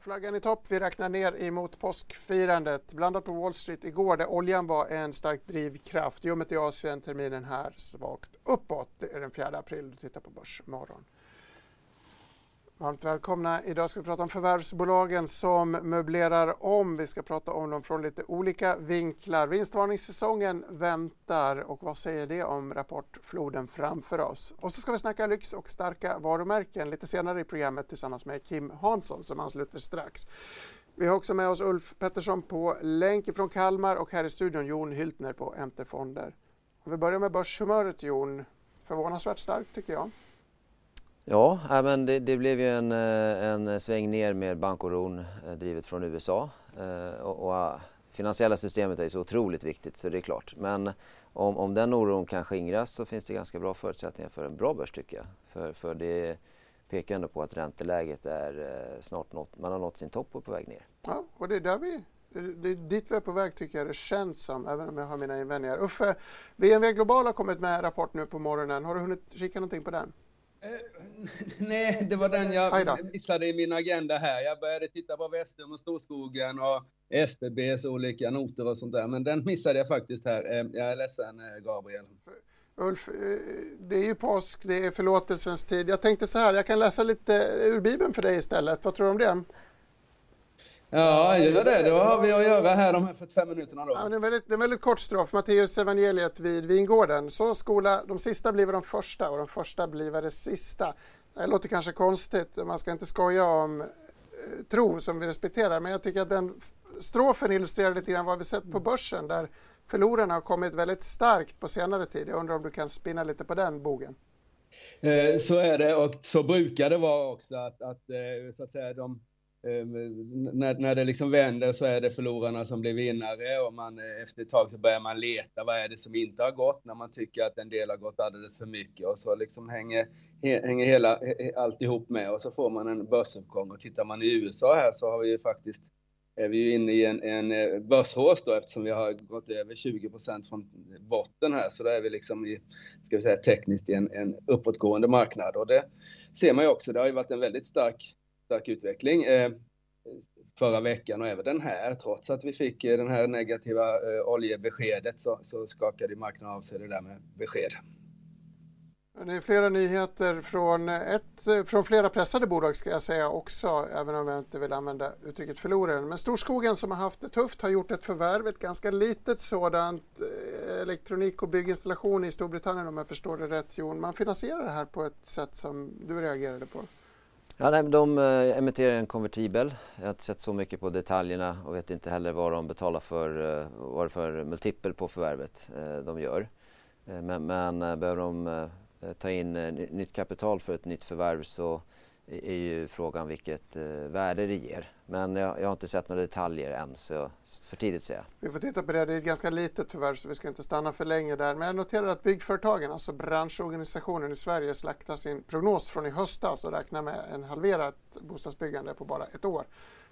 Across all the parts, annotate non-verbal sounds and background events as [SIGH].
Flaggan i topp. Vi räknar ner emot påskfirandet. Blandat på Wall Street igår där oljan var en stark drivkraft. Ljummet i Asien, terminen här svagt uppåt. Det är den 4 april. Du tittar på Börsmorgon. Varmt välkomna. Idag ska vi prata om förvärvsbolagen som möblerar om. Vi ska prata om dem från lite olika vinklar. Vinstvarningssäsongen väntar och vad säger det om rapportfloden framför oss? Och så ska vi snacka lyx och starka varumärken lite senare i programmet tillsammans med Kim Hansson som ansluter strax. Vi har också med oss Ulf Pettersson på länk från Kalmar och här i studion Jon Hyltner på MT Fonder. Om vi börjar med börshumöret Jon, förvånansvärt starkt tycker jag. Ja, äh, men det, det, blev ju en, eh, en sväng ner med bankoron eh, drivet från USA. Eh, och, och äh, finansiella systemet är så otroligt viktigt så det är klart. Men om, om den oron kan skingras så finns det ganska bra förutsättningar för en bra börs tycker jag. För, för det pekar ändå på att ränteläget är snart nått, man har nått sin topp och på väg ner. Ja, och det är där vi det är dit vi är på väg tycker jag det känns som, även om jag har mina invändningar. Uffe, VNV Global har kommit med en rapport nu på morgonen. Har du hunnit kika någonting på den? Eh, [LAUGHS] nej, det var den jag missade i min agenda här. Jag började titta på Vestum och Storskogen och SBBs olika noter och sånt där, men den missade jag faktiskt här. Eh, jag är ledsen, eh, Gabriel. Ulf, det är ju påsk, det är förlåtelsens tid. Jag tänkte så här, jag kan läsa lite ur Bibeln för dig istället. Vad tror du om det? Ja, gör det. Då har vi att göra här de här 45 minuterna då. Ja, det, är väldigt, det är en väldigt kort strof. Matteus evangeliet vid vingården. Så skola de sista blir de första och de första blir det sista. Det låter kanske konstigt, man ska inte skoja om eh, tro som vi respekterar, men jag tycker att den strofen illustrerar lite grann vad vi sett på börsen där förlorarna har kommit väldigt starkt på senare tid. Jag undrar om du kan spinna lite på den bogen? Eh, så är det och så brukar det vara också att, att, eh, så att säga, de Ehm, när, när det liksom vänder så är det förlorarna som blir vinnare och man, eh, efter ett tag så börjar man leta, vad är det som inte har gått? När man tycker att en del har gått alldeles för mycket och så liksom hänger, hänger hela, alltihop med och så får man en börsuppgång. Och tittar man i USA här så har vi ju faktiskt är vi ju inne i en, en eh, börshås då eftersom vi har gått över 20% från botten här. Så då är vi liksom i, ska vi säga tekniskt i en, en uppåtgående marknad. Och det ser man ju också, det har ju varit en väldigt stark stark utveckling eh, förra veckan och även den här. Trots att vi fick eh, den här negativa eh, oljebeskedet så, så skakade marknaden av sig det där med besked. Det är flera nyheter från, ett, eh, från flera pressade bolag ska jag säga också, även om jag inte vill använda uttrycket förloraren. Men Storskogen som har haft det tufft har gjort ett förvärv, ett ganska litet sådant, eh, elektronik och bygginstallation i Storbritannien om jag förstår det rätt Jon. Man finansierar det här på ett sätt som du reagerade på. Ja, nej, de eh, emitterar en konvertibel. Jag har inte sett så mycket på detaljerna och vet inte heller vad de betalar för, eh, vad det för multipel på förvärvet eh, de gör. Eh, men, men eh, behöver de eh, ta in nytt kapital för ett nytt förvärv så är ju frågan vilket eh, värde det ger. Men jag, jag, har inte sett några detaljer än, så för tidigt att säga. Vi får titta på det. Det är ett ganska litet förvärv så vi ska inte stanna för länge där. Men jag noterar att byggföretagen, alltså branschorganisationen i Sverige, slaktar sin prognos från i höstas och räknar med en halverat bostadsbyggande på bara ett år.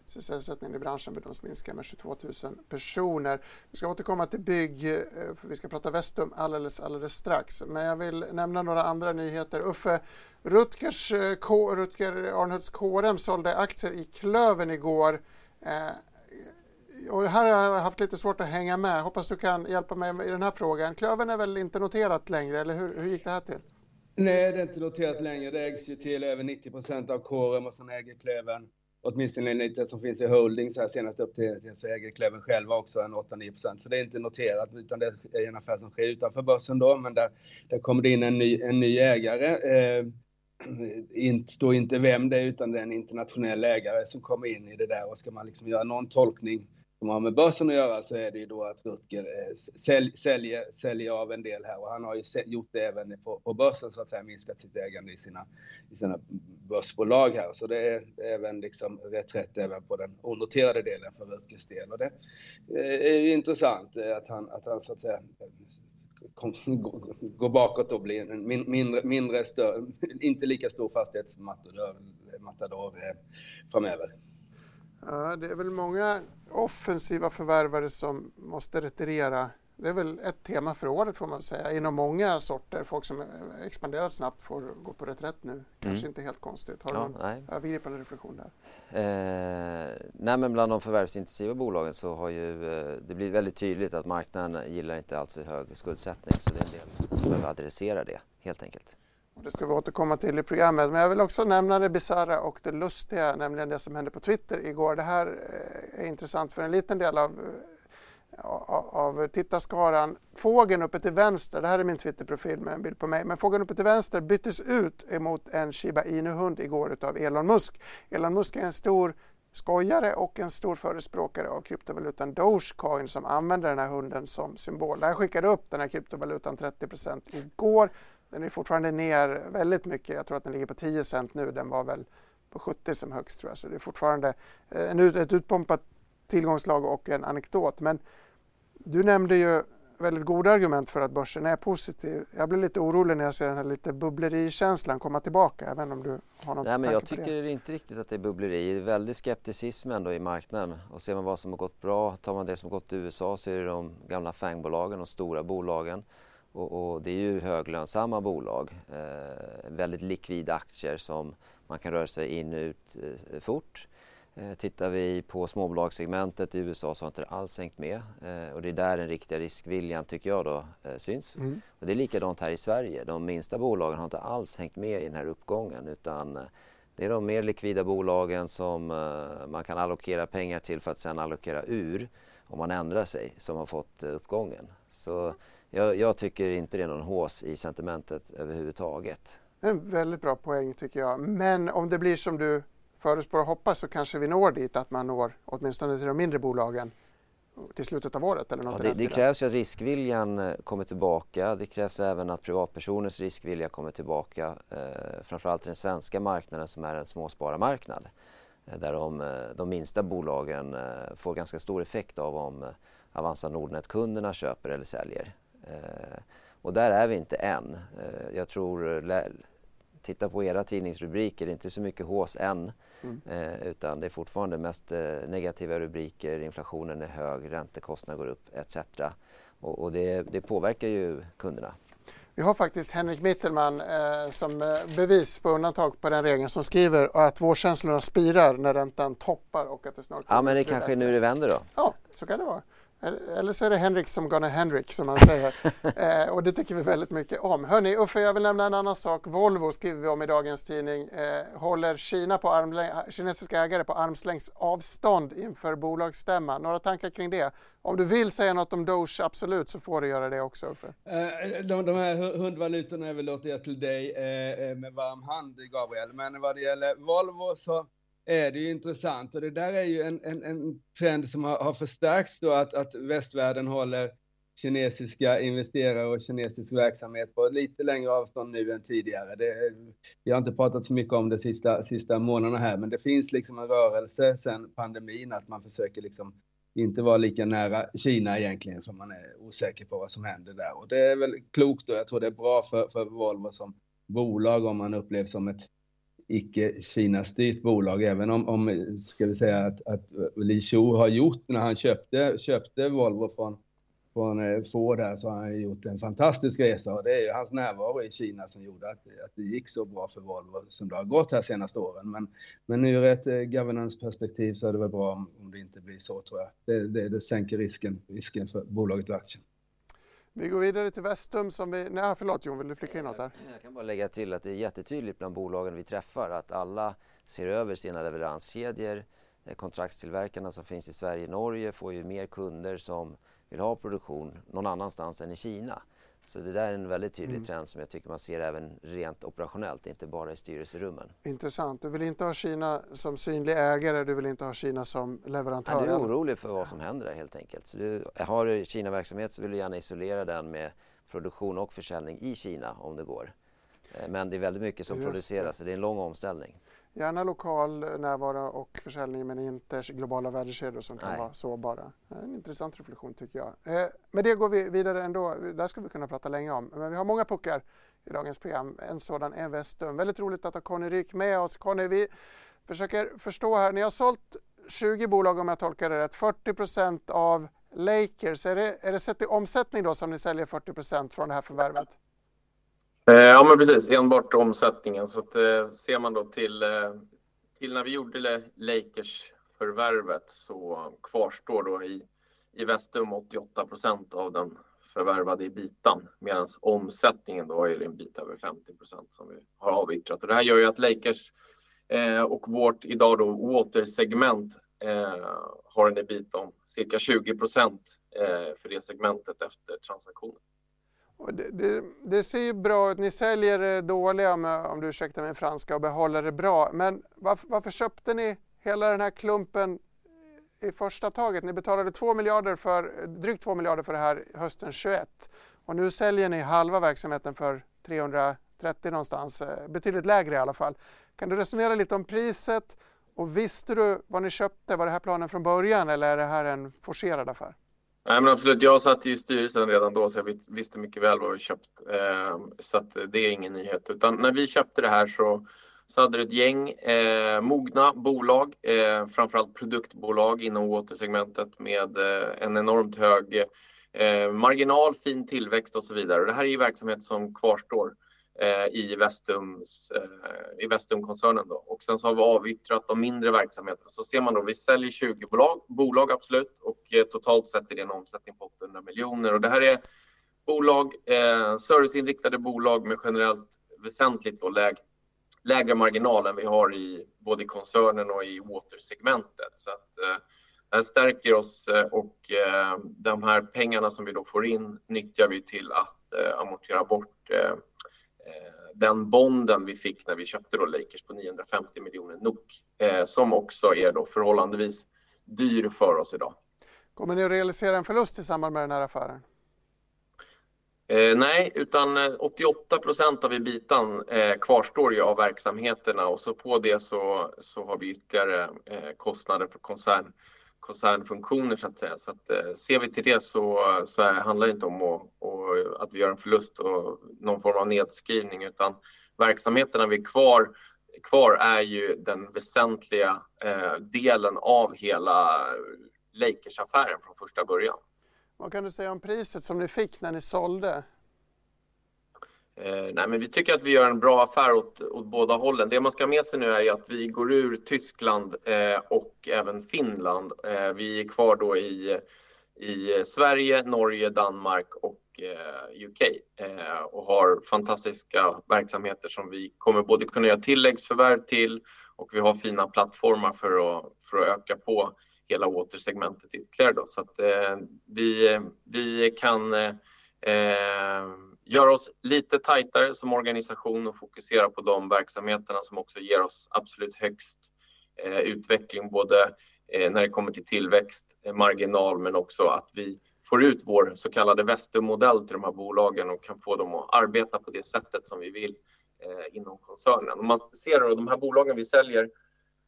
Sysselsättningen i branschen bedöms minska med 22 000 personer. Vi ska återkomma till bygg, eh, för vi ska prata Vestum alldeles, alldeles strax. Men jag vill nämna några andra nyheter. Uffe, Rutgers, eh, K, Rutger Arnhults KRM sålde aktier i Klövern igår. Eh, och här har jag haft lite svårt att hänga med. Hoppas du kan hjälpa mig i den här frågan. Klövern är väl inte noterat längre, eller hur, hur gick det här till? Nej, det är inte noterat längre. Det ägs ju till över 90 procent av KRM och sen äger Klövern åtminstone enligt det som finns i holdings här senast upp till, till så äger Klövern själva också en 8-9 procent. Så det är inte noterat utan det är en affär som sker utanför börsen då. Men där, där kommer det in en ny, en ny ägare. Eh, [CLEARS THROAT] inte, står inte vem det är utan det är en internationell ägare som kommer in i det där och ska man liksom göra någon tolkning som har med börsen att göra så är det ju då att Rutger eh, sälj, säljer, säljer av en del här och han har ju gjort det även på, på börsen så att säga, minskat sitt ägande i sina, i sina börsbolag här. Så det är även liksom reträtt även på den onoterade delen för Rutgers del och det eh, är ju intressant eh, att han, att han så att säga gå bakåt och bli en mindre, mindre stör, inte lika stor fastighetsmatador framöver. Ja, det är väl många offensiva förvärvare som måste retirera. Det är väl ett tema för året får man säga. Inom många sorter. Folk som expanderat snabbt får gå på reträtt nu. Kanske mm. inte helt konstigt. Har du ja, någon nej. övergripande reflektion där? Eh, nej, men bland de förvärvsintensiva bolagen så har ju eh, det blivit väldigt tydligt att marknaden gillar inte alltför hög skuldsättning. Så det är en del som behöver adressera det helt enkelt. Det ska vi återkomma till i programmet. Men jag vill också nämna det bisarra och det lustiga, nämligen det som hände på Twitter igår. Det här eh, är intressant för en liten del av, eh, av tittarskaran. Fågeln uppe till vänster, det här är min Twitterprofil med en bild på mig, men fågeln uppe till vänster byttes ut emot en Shiba Inu-hund igår av Elon Musk. Elon Musk är en stor skojare och en stor förespråkare av kryptovalutan Dogecoin som använder den här hunden som symbol. Det här skickade upp den här kryptovalutan 30% igår den är fortfarande ner väldigt mycket. Jag tror att den ligger på 10 cent nu. Den var väl på 70 som högst tror jag. Så det är fortfarande eh, en, ett utpumpat tillgångslag och en anekdot. Men du nämnde ju väldigt goda argument för att börsen är positiv. Jag blir lite orolig när jag ser den här lite bubblerikänslan komma tillbaka. Även om du har någon Nej, men Jag tycker det. inte riktigt att det är bubbleri. Det är väldigt skepticism ändå i marknaden. Och ser man vad som har gått bra, tar man det som har gått i USA så är det de gamla fangbolagen, de stora bolagen. Och, och, det är ju höglönsamma bolag, eh, väldigt likvida aktier som man kan röra sig in och ut eh, fort. Eh, tittar vi på småbolagssegmentet i USA så har inte det alls hängt med eh, och det är där den riktiga riskviljan tycker jag då eh, syns. Mm. Och det är likadant här i Sverige. De minsta bolagen har inte alls hängt med i den här uppgången utan eh, det är de mer likvida bolagen som man kan allokera pengar till för att sedan allokera ur om man ändrar sig som har fått uppgången. Så jag, jag, tycker inte det är någon hås i sentimentet överhuvudtaget. En väldigt bra poäng tycker jag. Men om det blir som du förutspår och hoppas så kanske vi når dit att man når åtminstone till de mindre bolagen till slutet av året? Eller något ja, det, det krävs ju att riskviljan eh, kommer tillbaka. Det krävs även att privatpersoners riskvilja kommer tillbaka. Eh, framförallt den svenska marknaden som är en småspararmarknad. Eh, där de, eh, de minsta bolagen eh, får ganska stor effekt av om Avanza Nordnet-kunderna köper eller säljer. Eh, och där är vi inte än. Eh, jag tror, titta på era tidningsrubriker, det är inte så mycket hås än. Mm. Eh, utan det är fortfarande mest negativa rubriker, inflationen är hög, räntekostnader går upp etc. Och, och det, det, påverkar ju kunderna. Vi har faktiskt Henrik Mittelman eh, som bevis på undantag på den regeln som skriver att vårkänslorna spirar när räntan toppar och att det snart Ja men det kanske är nu det vänder då? Ja, så kan det vara. Eller så är det Henrik som gonna Henrik som man säger. [LAUGHS] eh, och det tycker vi väldigt mycket om. Hörni, Uffe, jag vill nämna en annan sak. Volvo skriver vi om i dagens tidning. Eh, håller Kina på armläng- kinesiska ägare på armslängds avstånd inför bolagsstämma. Några tankar kring det? Om du vill säga något om Doge, absolut, så får du göra det också Uffe. Eh, de, de här hundvalutorna överlåter jag till dig eh, eh, med varm hand, Gabriel. Men vad det gäller Volvo så är det ju intressant och det där är ju en, en, en trend som har, har förstärkts då att, att västvärlden håller kinesiska investerare och kinesisk verksamhet på lite längre avstånd nu än tidigare. Det, vi har inte pratat så mycket om det sista, sista månaderna här, men det finns liksom en rörelse sedan pandemin att man försöker liksom inte vara lika nära Kina egentligen för man är osäker på vad som händer där. Och det är väl klokt och jag tror det är bra för, för Volvo som bolag om man upplevs som ett icke-Kina-styrt bolag, även om, om ska vi säga att, att Li Shu har gjort när han köpte, köpte Volvo från, från eh, Ford här, så har han gjort en fantastisk resa och det är ju hans närvaro i Kina som gjorde att, att det gick så bra för Volvo som det har gått här senaste åren. Men, men ur ett eh, governance-perspektiv så är det väl bra om, om det inte blir så tror jag. Det, det, det sänker risken, risken för bolaget och aktien. Vi går vidare till Vestum som vi... Nej, ah, förlåt Jon, vill du flika in något där? Jag kan bara lägga till att det är jättetydligt bland bolagen vi träffar att alla ser över sina leveranskedjor. Eh, kontraktstillverkarna som finns i Sverige och Norge får ju mer kunder som vill ha produktion någon annanstans än i Kina. Så det där är en väldigt tydlig mm. trend som jag tycker man ser även rent operationellt, inte bara i styrelserummen. Intressant. Du vill inte ha Kina som synlig ägare, du vill inte ha Kina som leverantör? Ja, du är orolig för vad som händer där helt enkelt. Så du, har du Kina-verksamhet så vill du gärna isolera den med produktion och försäljning i Kina om det går. Eh, men det är väldigt mycket som Just produceras, det. så det är en lång omställning. Gärna lokal närvaro och försäljning men inte globala värdekedjor som kan Nej. vara sårbara. En intressant reflektion tycker jag. Eh, med det går vi vidare ändå. Där skulle vi kunna prata länge om. Men vi har många puckar i dagens program. En sådan är Vestum. Väldigt roligt att ha Conny Ryk med oss. Conny, vi försöker förstå här. Ni har sålt 20 bolag om jag tolkar det rätt. 40 procent av Lakers. Är det, är det sett i omsättning då som ni säljer 40 procent från det här förvärvet? Eh, ja, men precis. Enbart omsättningen. Så att, eh, ser man då till, eh, till när vi gjorde Lakers-förvärvet så kvarstår då i, i Vestum 88 procent av den förvärvade i bitan medan omsättningen då är en bit över 50 procent som vi har avyttrat. Och det här gör ju att Lakers eh, och vårt idag då water-segment eh, har en ebit om cirka 20 procent eh, för det segmentet efter transaktionen. Det, det, det, ser ju bra ut. Ni säljer det dåliga, med, om du ursäktar min franska, och behåller det bra. Men varför, varför, köpte ni hela den här klumpen i första taget? Ni betalade 2 miljarder för, drygt 2 miljarder för det här hösten 21 och nu säljer ni halva verksamheten för 330 någonstans, eh, betydligt lägre i alla fall. Kan du resonera lite om priset och visste du vad ni köpte? Var det här planen från början eller är det här en forcerad affär? Nej, men absolut. Jag satt i styrelsen redan då, så jag visste mycket väl vad vi köpt. Ehm, så att det är ingen nyhet. Utan när vi köpte det här så, så hade det ett gäng eh, mogna bolag, eh, framförallt produktbolag inom watersegmentet med eh, en enormt hög eh, marginal, fin tillväxt och så vidare. Och det här är ju verksamhet som kvarstår eh, Eh, i, Vestums, eh, i Vestumkoncernen. Då. Och sen så har vi avyttrat de mindre verksamheterna. Så ser man då, vi säljer 20 bolag, bolag absolut, och eh, totalt sett är det en omsättning på 800 miljoner. Och det här är bolag, eh, serviceinriktade bolag med generellt väsentligt då läg, lägre marginal än vi har i både i koncernen och i Water-segmentet. Så att, eh, det här stärker oss och eh, de här pengarna som vi då får in nyttjar vi till att eh, amortera bort den bonden vi fick när vi köpte då Lakers på 950 miljoner NOK eh, som också är då förhållandevis dyr för oss idag. Kommer ni att realisera en förlust i samband med den här affären? Eh, nej, utan 88 eh, procent av ibitan eh, kvarstår ju av verksamheterna och så på det så, så har vi ytterligare eh, kostnader för koncern koncernfunktioner så att säga. Så att, eh, ser vi till det så, så handlar det inte om att, och, att vi gör en förlust och någon form av nedskrivning utan verksamheterna vi är kvar kvar är ju den väsentliga eh, delen av hela Lakers-affären från första början. Vad kan du säga om priset som ni fick när ni sålde? Eh, nej, men vi tycker att vi gör en bra affär åt, åt båda hållen. Det man ska ha med sig nu är att vi går ur Tyskland eh, och även Finland. Eh, vi är kvar då i, i Sverige, Norge, Danmark och eh, UK eh, och har fantastiska verksamheter som vi kommer både kunna göra tilläggsförvärv till och vi har fina plattformar för att, för att öka på hela återsegmentet ytterligare. Då. Så att eh, vi, vi kan göra oss lite tajtare som organisation och fokusera på de verksamheterna som också ger oss absolut högst eh, utveckling, både eh, när det kommer till tillväxt, eh, marginal, men också att vi får ut vår så kallade Vestum-modell till de här bolagen och kan få dem att arbeta på det sättet som vi vill eh, inom koncernen. Om man ser då, de här bolagen vi säljer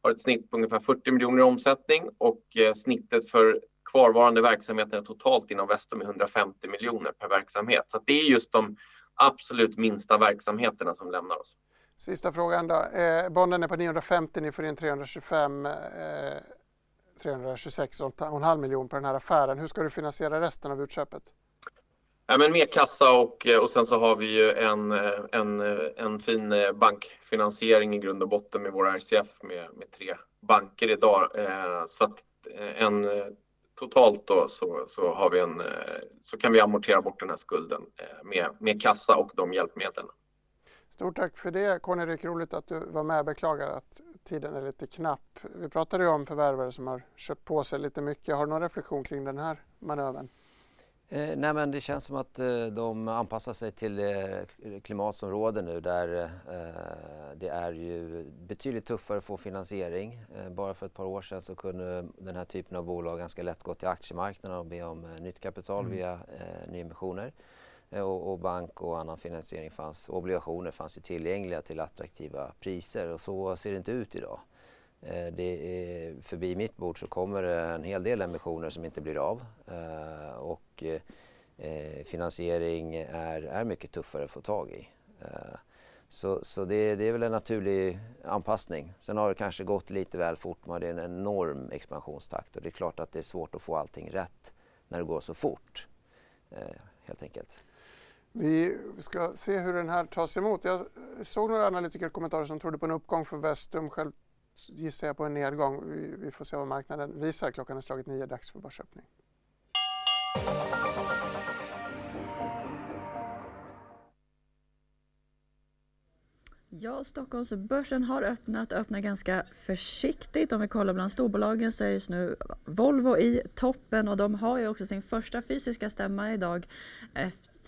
har ett snitt på ungefär 40 miljoner i omsättning och eh, snittet för kvarvarande verksamheter totalt inom Vestum är 150 miljoner per verksamhet. Så det är just de absolut minsta verksamheterna som lämnar oss. Sista frågan då. Eh, bonden är på 950, ni får in 325, eh, 326,5 miljoner på den här affären. Hur ska du finansiera resten av utköpet? Ja, men mer kassa och, och sen så har vi ju en, en, en fin bankfinansiering i grund och botten med vår RCF med, med tre banker idag. Eh, så att en totalt då så, så, har vi en, eh, så kan vi amortera bort den här skulden eh, med, med kassa och de hjälpmedlen. Stort tack för det Conny roligt att du var med. Beklagar att tiden är lite knapp. Vi pratade ju om förvärvare som har köpt på sig lite mycket. Har du någon reflektion kring den här manövern? Eh, nej men det känns som att eh, de anpassar sig till det klimat som råder nu där eh, det är ju betydligt tuffare att få finansiering. Eh, bara för ett par år sedan så kunde den här typen av bolag ganska lätt gå till aktiemarknaden och be om eh, nytt kapital mm. via eh, nyemissioner. Eh, och, och, bank och annan finansiering fanns, obligationer fanns ju tillgängliga till attraktiva priser och så ser det inte ut idag. Eh, det är, förbi mitt bord så kommer det en hel del emissioner som inte blir av eh, och eh, finansiering är, är mycket tuffare att få tag i. Eh, så, så det, det, är väl en naturlig anpassning. Sen har det kanske gått lite väl fort. Man har en enorm expansionstakt och det är klart att det är svårt att få allting rätt när det går så fort. Eh, helt enkelt. Vi ska se hur den här tas emot. Jag såg några analytikerkommentarer som trodde på en uppgång för Vestum. Själv gissar jag på en nedgång. Vi, vi får se vad marknaden visar. Klockan är slagit nio, dags för börsöppning. Ja, Stockholmsbörsen har öppnat, öppnar ganska försiktigt. Om vi kollar bland storbolagen så är just nu Volvo i toppen och de har ju också sin första fysiska stämma idag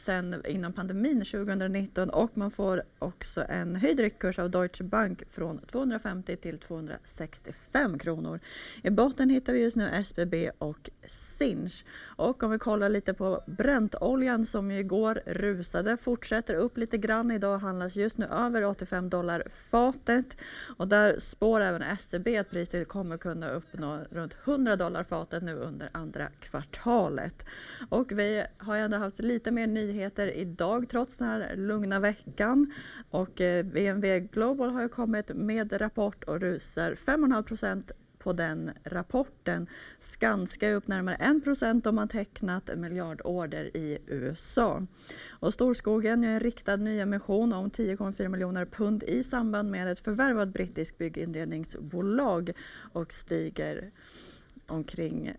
sen innan pandemin 2019 och man får också en höjd riktkurs av Deutsche Bank från 250 till 265 kronor. I botten hittar vi just nu SBB och Sinch. Och om vi kollar lite på Brentoljan som igår rusade fortsätter upp lite grann. Idag handlas just nu över 85 dollar fatet och där spår även SCB att priset kommer kunna uppnå runt 100 dollar fatet nu under andra kvartalet. Och vi har ju ändå haft lite mer nyheter nyheter idag trots den här lugna veckan. Och eh, BMW Global har ju kommit med rapport och rusar 5,5 procent på den rapporten. Skanska är upp närmare 1 procent om man tecknat miljardorder i USA. Och Storskogen gör en riktad nyemission om 10,4 miljoner pund i samband med ett förvärvat brittiskt bygginredningsbolag och stiger omkring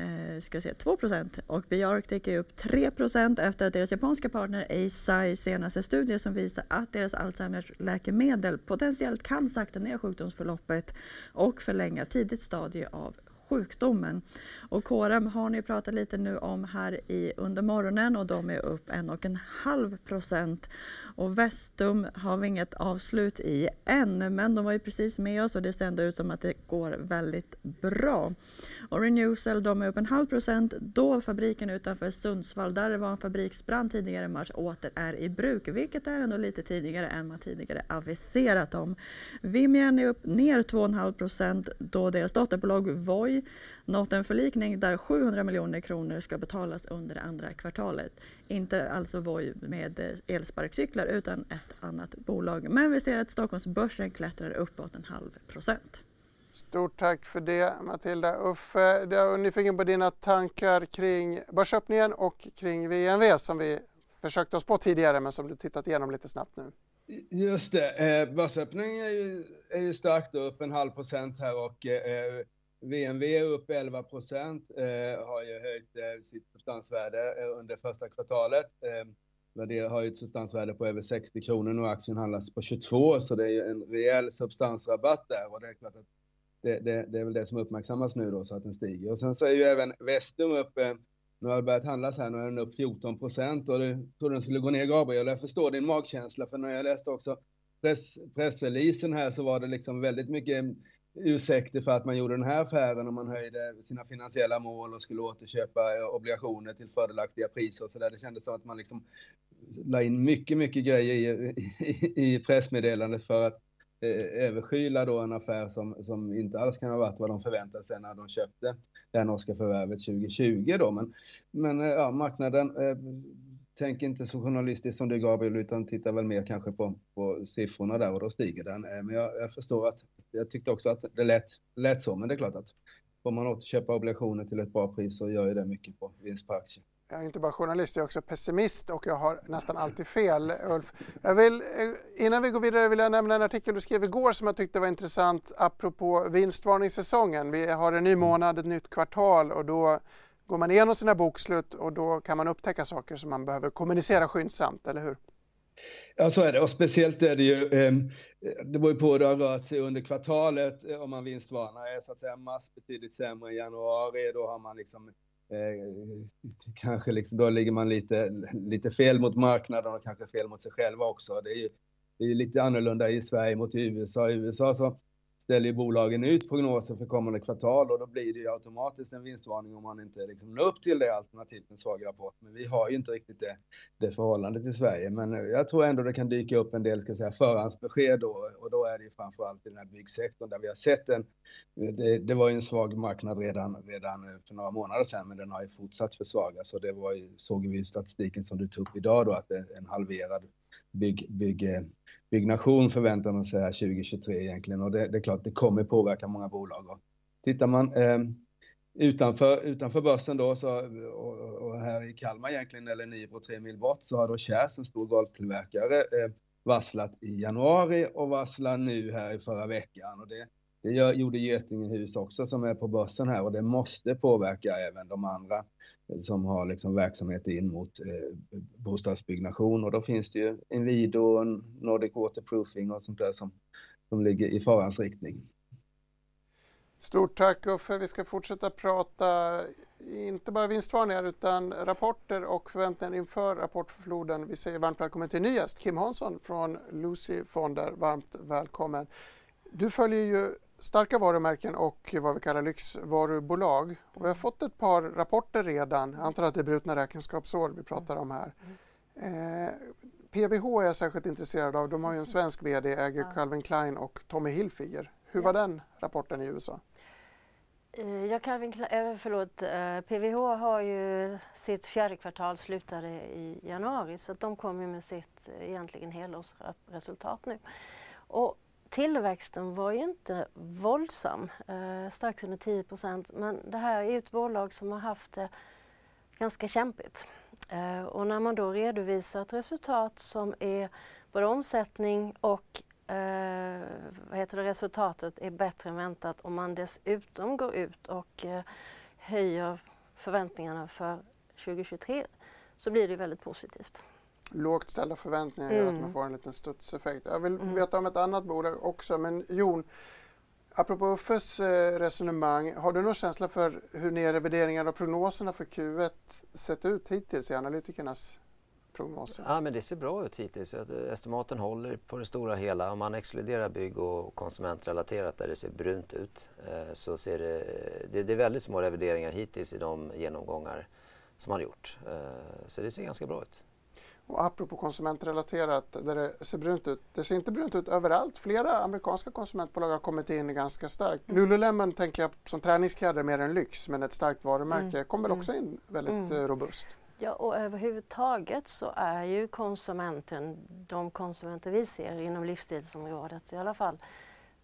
eh, ska säga 2% och BioArctic är upp 3% efter att deras japanska partner Eisai senaste studie som visar att deras Alzheimers läkemedel potentiellt kan sakta ner sjukdomsförloppet och förlänga tidigt stadie av sjukdomen. Och KRM har ni pratat lite nu om här i under morgonen och de är upp en och en halv procent. Och Vestum har vi inget avslut i än, men de var ju precis med oss och det ser ändå ut som att det går väldigt bra. Och Renewcell, de är upp en halv procent då fabriken utanför Sundsvall, där det var en fabriksbrand tidigare i mars, åter är i bruk, vilket är ändå lite tidigare än man tidigare aviserat om. Vimian är upp ner 2,5 procent då deras dotterbolag Voi nått en förlikning där 700 miljoner kronor ska betalas under det andra kvartalet. Inte alltså Voi med elsparkcyklar utan ett annat bolag. Men vi ser att Stockholmsbörsen klättrar uppåt en halv procent. Stort tack för det Matilda. Uffe, jag är nyfiken på dina tankar kring börsöppningen och kring VNV som vi försökte oss på tidigare men som du tittat igenom lite snabbt nu. Just det, eh, börsöppningen är ju, är ju starkt upp en halv procent här och eh, VNV är upp 11 procent, eh, har ju höjt eh, sitt substansvärde eh, under första kvartalet. Eh, det har ju ett substansvärde på över 60 kronor nu, aktien handlas på 22, så det är ju en rejäl substansrabatt där och det är klart att det, det, det, är väl det som uppmärksammas nu då så att den stiger. Och sen så är ju även Vestum upp, eh, nu har det börjat handlas här, nu är den upp 14 procent och du trodde den skulle gå ner Gabriel. Jag förstår din magkänsla för när jag läste också press, pressreleasen här så var det liksom väldigt mycket ursäkter för att man gjorde den här affären och man höjde sina finansiella mål och skulle återköpa obligationer till fördelaktiga priser och så där. Det kändes som att man liksom la in mycket, mycket grejer i, i, i pressmeddelandet för att eh, överskyla då en affär som, som inte alls kan ha varit vad de förväntade sig när de köpte det här norska förvärvet 2020 då. Men, men eh, ja, marknaden eh, tänker inte så journalistiskt som du Gabriel, utan tittar väl mer kanske på, på siffrorna där och då stiger den. Eh, men jag, jag förstår att, jag tyckte också att det lät, lät så, men det är klart att får man återköpa obligationer till ett bra pris så gör ju det mycket på vinst på aktie. Jag är inte bara journalist, jag är också pessimist och jag har nästan alltid fel, Ulf. Jag vill, eh, innan vi går vidare vill jag nämna en artikel du skrev igår som jag tyckte var intressant apropå vinstvarningssäsongen. Vi har en ny månad, ett nytt kvartal och då går man igenom sina bokslut och då kan man upptäcka saker som man behöver kommunicera skyndsamt, eller hur? Ja, så är det. Och speciellt är det ju, ehm, det beror ju på hur det har rört sig under kvartalet. Eh, om man vinstvarnar är så att säga mars betydligt sämre än januari. Då har man liksom eh, kanske liksom, då ligger man lite, lite fel mot marknaden och kanske fel mot sig själva också. Det är ju, det är lite annorlunda i Sverige mot i USA. I USA så ställer ju bolagen ut prognoser för kommande kvartal och då blir det ju automatiskt en vinstvarning om man inte liksom når upp till det alternativt en svag rapport. Men vi har ju inte riktigt det, det förhållandet i Sverige. Men jag tror ändå det kan dyka upp en del ska säga, förhandsbesked då och då är det ju framförallt i den här byggsektorn där vi har sett en, det, det var ju en svag marknad redan, redan för några månader sedan men den har ju fortsatt försvagas och det var ju, såg vi i statistiken som du tog upp idag då att det är en halverad bygg, bygg byggnation förväntar man sig här 2023 egentligen och det, det, är klart det kommer påverka många bolag. Och tittar man eh, utanför, utanför börsen då så, och, och, här i Kalmar egentligen eller Nybro tre mil bort så har då Kärs, en stor golvtillverkare, eh, varslat i januari och varslar nu här i förra veckan. Och det, det gör, gjorde Götingehus också som är på börsen här och det måste påverka även de andra som har liksom verksamhet in mot eh, bostadsbyggnation och då finns det ju Inwido, Nordic Waterproofing och sånt där som, som ligger i farans riktning. Stort tack Uffe. Vi ska fortsätta prata inte bara vinstvarningar utan rapporter och förväntningar inför rapportfloden. Vi säger varmt välkommen till ny gäst, Kim Hansson från Lucy Fonder. Varmt välkommen. Du följer ju starka varumärken och vad vi kallar lyxvarubolag. Och vi har fått ett par rapporter redan. Jag antar att det är brutna räkenskapsår vi pratar om här. Eh, PVH är jag särskilt intresserad av. De har ju en svensk VD, äger Calvin Klein och Tommy Hilfiger. Hur var den rapporten i USA? Eh, ja, Calvin Klein, eh, förlåt, PVH har ju sitt fjärde kvartal slutade i januari så att de kommer med sitt egentligen helårsresultat nu. Och tillväxten var ju inte våldsam, eh, strax under 10 procent, men det här är ett bolag som har haft det ganska kämpigt. Eh, och när man då redovisar ett resultat som är både omsättning och eh, vad heter det, resultatet är bättre än väntat och man dessutom går ut och eh, höjer förväntningarna för 2023 så blir det väldigt positivt lågt ställda förväntningar gör att man mm. får en liten studseffekt. Jag vill mm. veta om ett annat bolag också, men Jon, apropå Uffes eh, resonemang, har du någon känsla för hur nedrevideringar och prognoserna för Q1 sett ut hittills i analytikernas prognoser? Ja, men det ser bra ut hittills. Estimaten håller på det stora hela. Om man exkluderar bygg och konsumentrelaterat där det ser brunt ut eh, så ser det, det, det är väldigt små revideringar hittills i de genomgångar som man har gjort. Eh, så det ser ganska bra ut. Och apropå konsumentrelaterat, där det ser brunt ut. Det ser inte brunt ut överallt. Flera amerikanska konsumentbolag har kommit in ganska starkt. Mm. Lululemon tänker jag som träningskläder mer än lyx, men ett starkt varumärke mm. kommer också mm. in väldigt mm. Eh, robust. Ja, och överhuvudtaget så är ju konsumenten, de konsumenter vi ser inom livsstilsområdet i alla fall,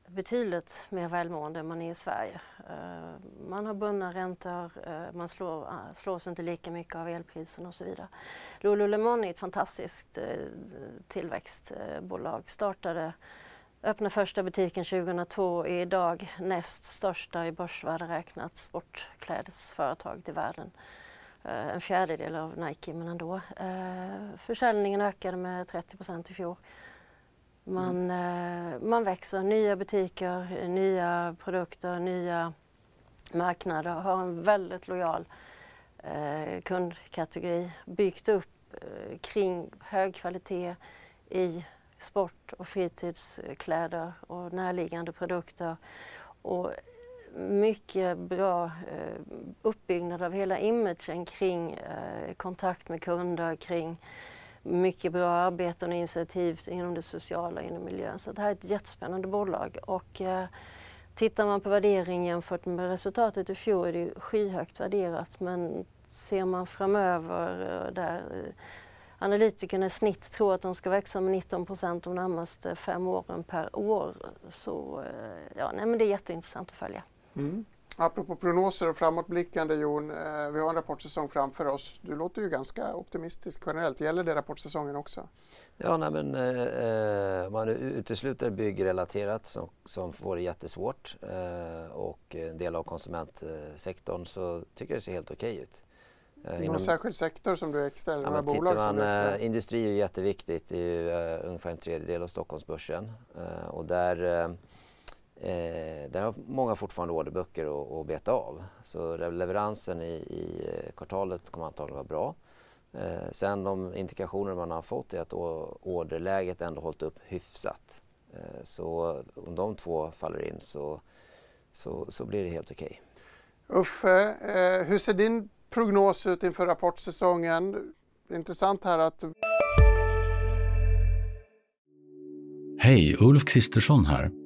betydligt mer välmående än man är i Sverige. Eh, man har bundna räntor, eh, man slår, eh, slås inte lika mycket av elprisen och så vidare. Lululemon är ett fantastiskt tillväxtbolag. Startade, öppnade första butiken 2002 och är idag näst största i börsvärde räknat sportklädesföretaget i världen. En fjärdedel av Nike men ändå. Försäljningen ökade med 30 procent i fjol. Man, mm. man växer, nya butiker, nya produkter, nya marknader, har en väldigt lojal eh, kundkategori, byggt upp eh, kring hög kvalitet i sport och fritidskläder och närliggande produkter. Och mycket bra eh, uppbyggnad av hela imagen kring eh, kontakt med kunder, kring mycket bra arbeten och initiativ inom det sociala och inom miljön. Så det här är ett jättespännande bolag. Och, eh, tittar man på värderingen jämfört med resultatet i fjol är det skyhögt värderat men ser man framöver eh, där eh, analytikerna i snitt tror att de ska växa med 19 procent de närmaste fem åren per år så eh, ja, nej, men det är jätteintressant att följa. Mm. Apropå prognoser och framåtblickande Jon, eh, vi har en rapportsäsong framför oss. Du låter ju ganska optimistisk generellt. Gäller det rapportsäsongen också? Ja, nej, men eh, eh man utesluter byggrelaterat som, som får det jättesvårt eh, och en del av konsumentsektorn så tycker jag det ser helt okej okay ut. Eh, Någon inom, särskild sektor som du är extra, eller ja, några bolag man, som du är extra? Industri är jätteviktigt, det är ju uh, ungefär en tredjedel av Stockholmsbörsen och där Eh, där har många fortfarande orderböcker att beta av. Så leveransen i, i kvartalet kommer antagligen vara bra. Eh, sen de indikationer man har fått är att orderläget ändå hållit upp hyfsat. Eh, så om de två faller in så, så, så blir det helt okej. Okay. Uffe, eh, hur ser din prognos ut inför rapportsäsongen? Intressant här att... Hej, Ulf Kristersson här.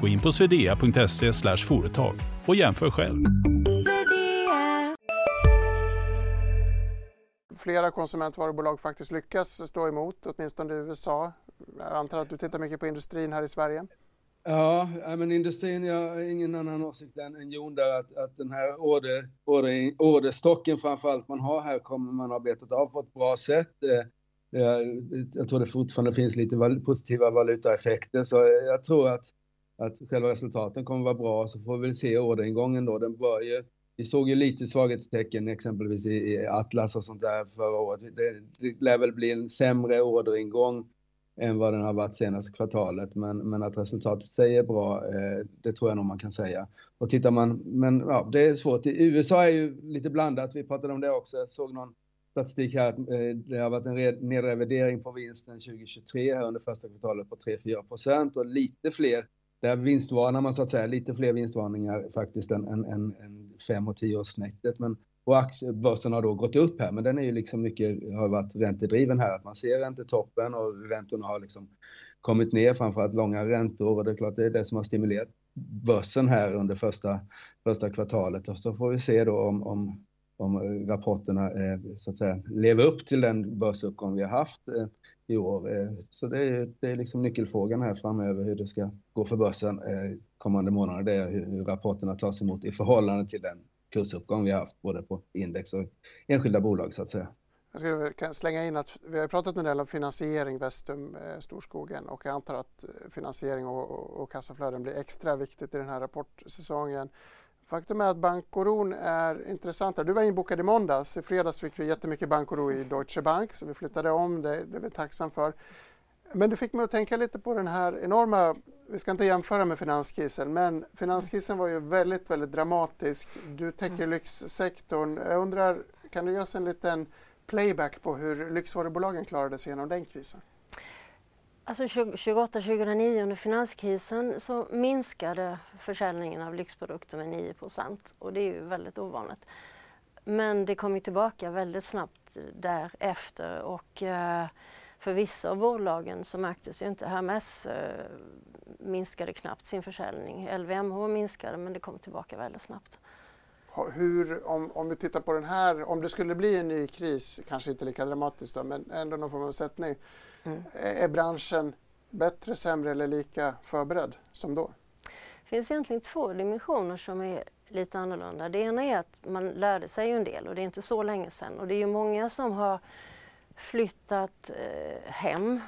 Gå in på swedea.se företag och jämför själv. Flera konsumentvarubolag faktiskt lyckas stå emot, åtminstone i USA. Jag antar att du tittar mycket på industrin här i Sverige? Ja, men industrin, jag har ingen annan åsikt än, än Jon där, att, att den här order, order, orderstocken framförallt man har här kommer man ha betat av på ett bra sätt. Eh, jag tror det fortfarande finns lite positiva valutaeffekter, så jag tror att att själva resultaten kommer vara bra så får vi väl se orderingången då. Den börjar vi såg ju lite svaghetstecken exempelvis i, Atlas och sånt där förra året. Det, det lär väl bli en sämre orderingång än vad den har varit senaste kvartalet. Men, men att resultatet säger bra, eh, det tror jag nog man kan säga. Och tittar man, men ja, det är svårt. I USA är ju lite blandat, vi pratade om det också. Jag såg någon statistik här, eh, det har varit en nedrevidering på vinsten 2023 här under första kvartalet på 3-4 procent och lite fler där vinstvarnar man så att säga lite fler vinstvarningar faktiskt än, än, än, än fem och tioårssnittet. Men och aktiebörsen har då gått upp här, men den är ju liksom mycket, har varit räntedriven här, att man ser räntetoppen och räntorna har liksom kommit ner, framförallt långa räntor. Och det är klart det är det som har stimulerat börsen här under första, första kvartalet. Och så får vi se då om, om, om rapporterna eh, så att säga lever upp till den börsuppgång vi har haft. Eh, i år. Eh, så det är, det är liksom nyckelfrågan här framöver hur det ska gå för börsen eh, kommande månader. Det är hur rapporterna tas emot i förhållande till den kursuppgång vi har haft både på index och enskilda bolag så att säga. Jag skulle slänga in att vi har pratat en del om finansiering, Vestum, eh, Storskogen och jag antar att finansiering och, och, och kassaflöden blir extra viktigt i den här rapportsäsongen. Faktum är att bankoron är intressantare. Du var inbokad i måndags. I fredags fick vi jättemycket bankoro i Deutsche Bank så vi flyttade om det. Det är vi tacksamma för. Men det fick mig att tänka lite på den här enorma, vi ska inte jämföra med finanskrisen, men finanskrisen var ju väldigt, väldigt dramatisk. Du täcker mm. lyxsektorn. Jag undrar, kan du ge oss en liten playback på hur lyxvarubolagen klarade sig genom den krisen? Alltså 28-2009 under finanskrisen så minskade försäljningen av lyxprodukter med 9% och det är ju väldigt ovanligt. Men det kom ju tillbaka väldigt snabbt därefter och eh, för vissa av bolagen så märktes ju inte. Hermes eh, minskade knappt sin försäljning. LVMH minskade men det kom tillbaka väldigt snabbt. Hur, om, om vi tittar på den här, om det skulle bli en ny kris, kanske inte lika dramatiskt då, men ändå någon form av sättning. Mm. Är branschen bättre, sämre eller lika förberedd som då? Det finns egentligen två dimensioner som är lite annorlunda. Det ena är att man lärde sig en del och det är inte så länge sedan och det är ju många som har flyttat eh, hem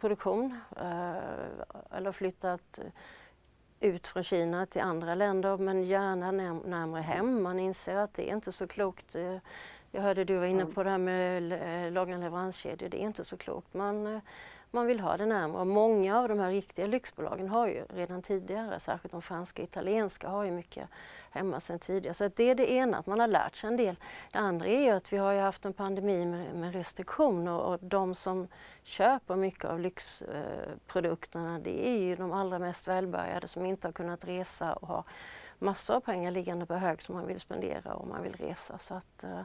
produktion eh, eller flyttat eh, ut från Kina till andra länder men gärna närmare hem. Man inser att det är inte så klokt. Eh, jag hörde du var inne på det här med eh, långa leveranskedjor. Det är inte så klokt. Man, eh, man vill ha det närmare. Många av de här riktiga lyxbolagen har ju redan tidigare, särskilt de franska och italienska, har ju mycket hemma sedan tidigare. Så det är det ena, att man har lärt sig en del. Det andra är ju att vi har ju haft en pandemi med, med restriktioner och de som köper mycket av lyxprodukterna det är ju de allra mest välbärgade som inte har kunnat resa och har massor av pengar liggande på hög som man vill spendera och man vill resa. Så att, eh,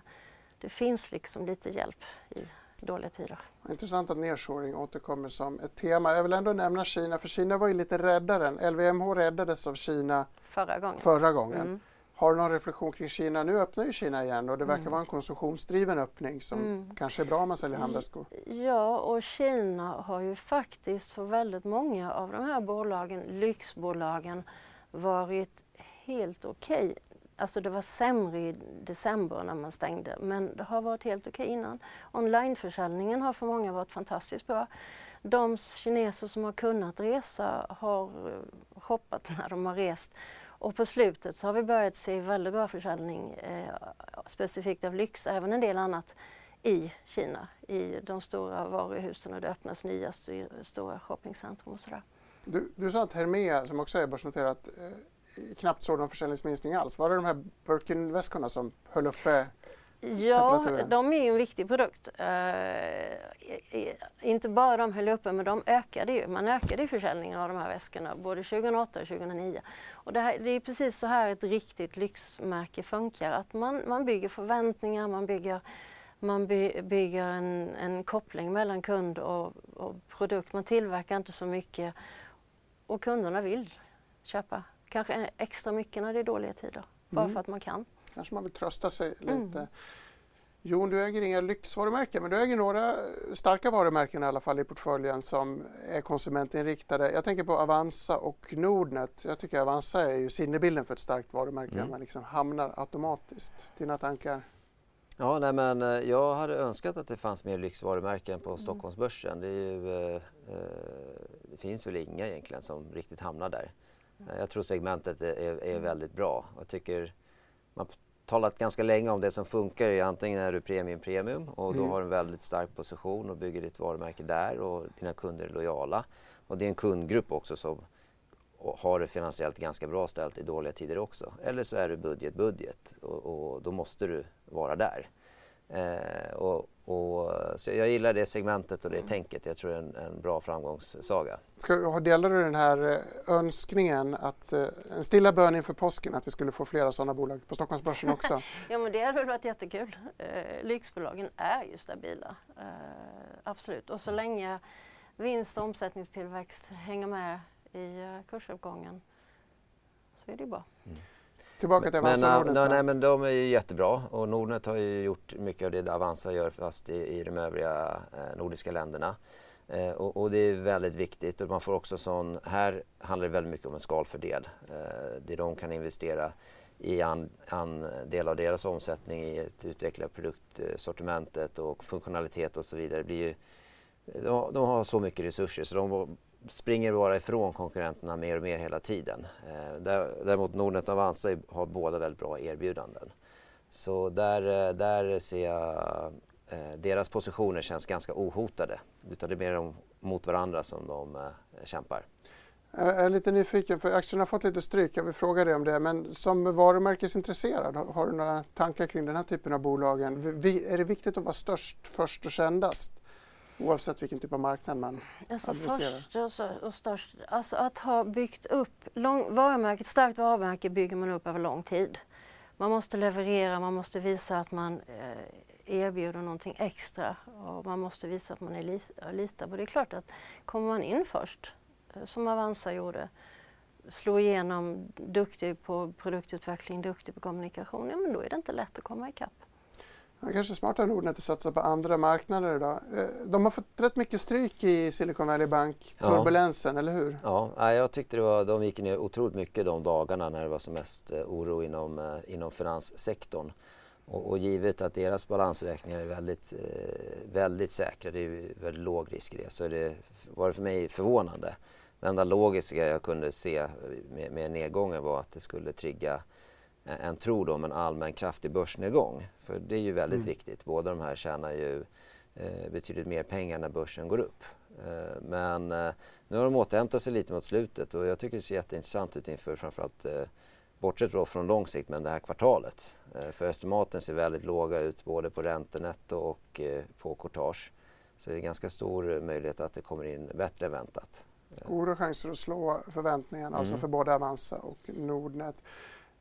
det finns liksom lite hjälp i dåliga tider. Intressant att nearshoring återkommer som ett tema. Jag vill ändå nämna Kina, för Kina var ju lite räddaren. LVMH räddades av Kina förra gången. Förra gången. Mm. Har du någon reflektion kring Kina? Nu öppnar ju Kina igen och det verkar mm. vara en konsumtionsdriven öppning som mm. kanske är bra om man säljer handväskor. Ja, och Kina har ju faktiskt för väldigt många av de här bolagen, lyxbolagen, varit helt okej. Okay. Alltså det var sämre i december när man stängde men det har varit helt okej okay innan. Onlineförsäljningen har för många varit fantastiskt bra. De kineser som har kunnat resa har eh, shoppat när de har rest och på slutet så har vi börjat se väldigt bra försäljning eh, specifikt av lyx, även en del annat i Kina, i de stora varuhusen och det öppnas nya st stora shoppingcentrum och sådär. Du, du sa att Hermea, som också är börsnoterat, eh, knappt såg någon försäljningsminskning alls. Var det de här Birkin-väskorna som höll uppe Ja, de är ju en viktig produkt. Uh, inte bara de höll uppe, men de ökade ju. Man ökade ju försäljningen av de här väskorna både 2008 och 2009. Och det, här, det är precis så här ett riktigt lyxmärke funkar. Att man, man bygger förväntningar, man bygger, man by, bygger en, en koppling mellan kund och, och produkt. Man tillverkar inte så mycket och kunderna vill köpa. Kanske extra mycket när det är dåliga tider, bara mm. för att man kan kanske man vill trösta sig lite. Mm. Jon, du äger inga lyxvarumärken men du äger några starka varumärken i alla fall i portföljen som är konsumentinriktade. Jag tänker på Avanza och Nordnet. Jag tycker Avanza är ju sinnebilden för ett starkt varumärke. Mm. Man liksom hamnar automatiskt. Dina tankar? Ja, nej, men eh, jag hade önskat att det fanns mer lyxvarumärken på mm. Stockholmsbörsen. Det, ju, eh, eh, det finns väl inga egentligen som riktigt hamnar där. Jag tror segmentet är, är mm. väldigt bra. Jag tycker man har talat ganska länge om det som funkar är antingen är du premium premium och då mm. har du en väldigt stark position och bygger ditt varumärke där och dina kunder är lojala. Och det är en kundgrupp också som har det finansiellt ganska bra ställt i dåliga tider också. Eller så är du budget budget och, och då måste du vara där. Eh, och, och, så jag gillar det segmentet och det tänket. Jag tror det är en, en bra framgångssaga. Ska, delar du den här eh, önskningen, att, eh, en stilla bön inför påsken, att vi skulle få flera sådana bolag på Stockholmsbörsen [LAUGHS] också? ja, men det hade väl varit jättekul. Eh, lyxbolagen är ju stabila, eh, absolut. Och så länge vinst och omsättningstillväxt hänger med i eh, kursuppgången så är det bra. Mm. Tillbaka till Avanza men, Nordnet. Nej, men de är ju jättebra och Nordnet har ju gjort mycket av det Avanza gör fast i, i de övriga eh, nordiska länderna. Eh, och, och, det är väldigt viktigt och man får också sån, här handlar det väldigt mycket om en skalfördel. Eh, det de kan investera i en, en del av deras omsättning i att utveckla produktsortimentet och funktionalitet och så vidare. Det blir ju, de, de har så mycket resurser så de springer bara ifrån konkurrenterna mer och mer hela tiden. Eh, däremot Nordnet och Avanza har båda väldigt bra erbjudanden. Så där, eh, där ser jag eh, deras positioner känns ganska ohotade. Utan det är mer mot varandra som de eh, kämpar. Jag är lite nyfiken, för aktierna har fått lite stryk. Jag vill fråga dig om det. Men som varumärkesintresserad, har du några tankar kring den här typen av bolagen? Är det viktigt att vara störst, först och kändast? Oavsett vilken typ av marknad man alltså adresserar. Först och, och störst, alltså att ha byggt upp, lång, varumärke, ett starkt varumärke bygger man upp över lång tid. Man måste leverera, man måste visa att man eh, erbjuder någonting extra och man måste visa att man är li, litar på. Det är klart att kommer man in först, eh, som Avanza gjorde, slå igenom, duktig på produktutveckling, duktig på kommunikation, ja men då är det inte lätt att komma ikapp. Det kanske smartare Nordnet att satsa på andra marknader idag. Eh, de har fått rätt mycket stryk i Silicon Valley Bank, turbulensen, ja. eller hur? Ja, jag tyckte det var, de gick ner otroligt mycket de dagarna när det var som mest eh, oro inom, eh, inom finanssektorn. Och, och givet att deras balansräkningar är väldigt, väldigt säkra, det är väldigt låg risk i det, så det var det för mig förvånande. Det enda logiska jag kunde se med, med nedgången var att det skulle trigga en tro om en allmän kraftig börsnedgång. För det är ju väldigt mm. viktigt. Båda de här tjänar ju eh, betydligt mer pengar när börsen går upp. Eh, men eh, nu har de återhämtat sig lite mot slutet och jag tycker det ser jätteintressant ut inför framförallt eh, bortsett då från lång sikt, men det här kvartalet. För estimaten ser väldigt låga ut både på räntenetto och på courtage. Så det är ganska stor möjlighet att det kommer in bättre än väntat. Goda chanser att slå förväntningarna, alltså mm. alltså för både Avanza och Nordnet.